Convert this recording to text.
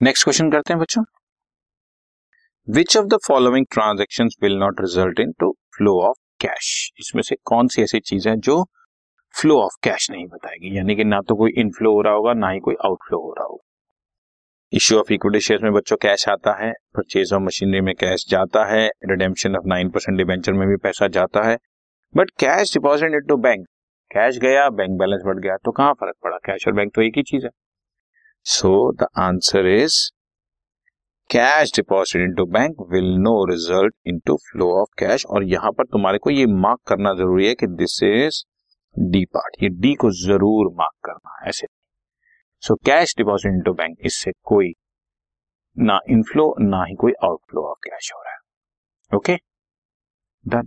Next question करते हैं बच्चों। Which of the following transaction will not result in to flow of cash इसमें से कौन सी ऐसी चीज़ है जो फ्लो ऑफ़ कैश नहीं बताएगी? यानी कि ना तो कोई इनफ्लो हो रहा होगा, ना ही कोई आउटफ्लो हो रहा होगा। इश्यू ऑफ़ इक्विटी शेयर में बच्चों कैश आता है परचेज ऑफ़ मशीनरी में कैश जाता है redemption of nine percent debenture में भी पैसा जाता है। But cash deposit into bank cash गया बैंक बैलेंस बढ़ गया तो कहाँ फ़र्क पड़ा? कैश और बैंक तो एक ही चीज़ है। So the answer is cash deposit into bank will no result into flow of cash और यहाँ पर तुम्हारे को ये मार्क करना ज़रूरी है कि दिस इज़ डी पार्ट ये डी को ज़रूर मार्क करना है ऐसे। So cash deposit into bank इससे कोई ना इनफ्लो ना ही कोई आउटफ्लो ऑफ़ कैश हो रहा है। Okay okay? Done